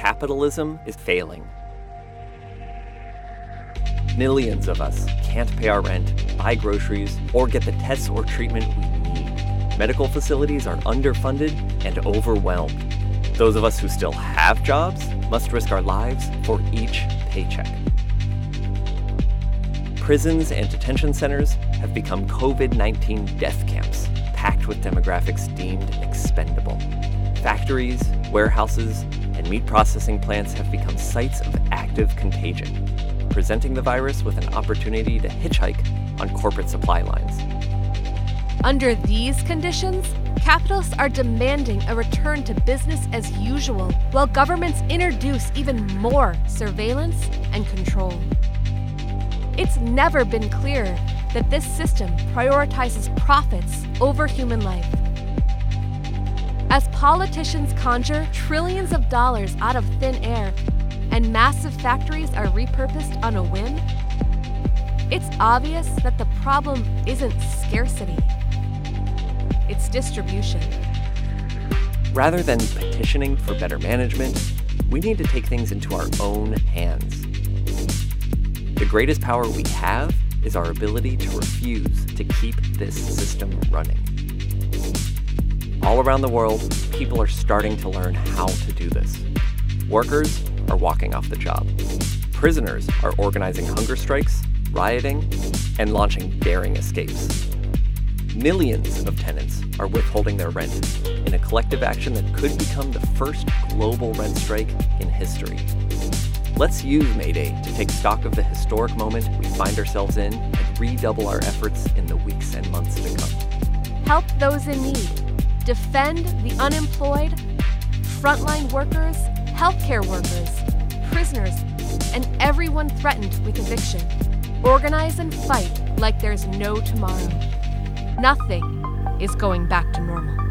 capitalism is failing. Millions of us can't pay our rent, buy groceries, or get the tests or treatment we need. Medical facilities are underfunded and overwhelmed. Those of us who still have jobs must risk our lives for each paycheck. Prisons and detention centers have become COVID 19 death camps, packed with demographics deemed expendable. Factories, warehouses, meat processing plants have become sites of active contagion, presenting the virus with an opportunity to hitchhike on corporate supply lines. Under these conditions, capitalists are demanding a return to business as usual, while governments introduce even more surveillance and control. It's never been clearer that this system prioritizes profits over human life. As politicians conjure trillions of dollars out of thin air and massive factories are repurposed on a whim, it's obvious that the problem isn't scarcity, it's distribution. Rather than petitioning for better management, we need to take things into our own hands. The greatest power we have is our ability to refuse to keep this system running. All around the world, people are starting to learn how to do this. Workers are walking off the job. Prisoners are organizing hunger strikes, rioting, and launching daring escapes. Millions of tenants are withholding their rent in a collective action that could become the first global rent strike in history. Let's use May Day to take stock of the historic moment we find ourselves in and redouble our efforts in the weeks and months to come. Help those in need. Defend the unemployed, frontline workers, healthcare workers, prisoners, and everyone threatened with eviction. Organize and fight like there's no tomorrow. Nothing is going back to normal.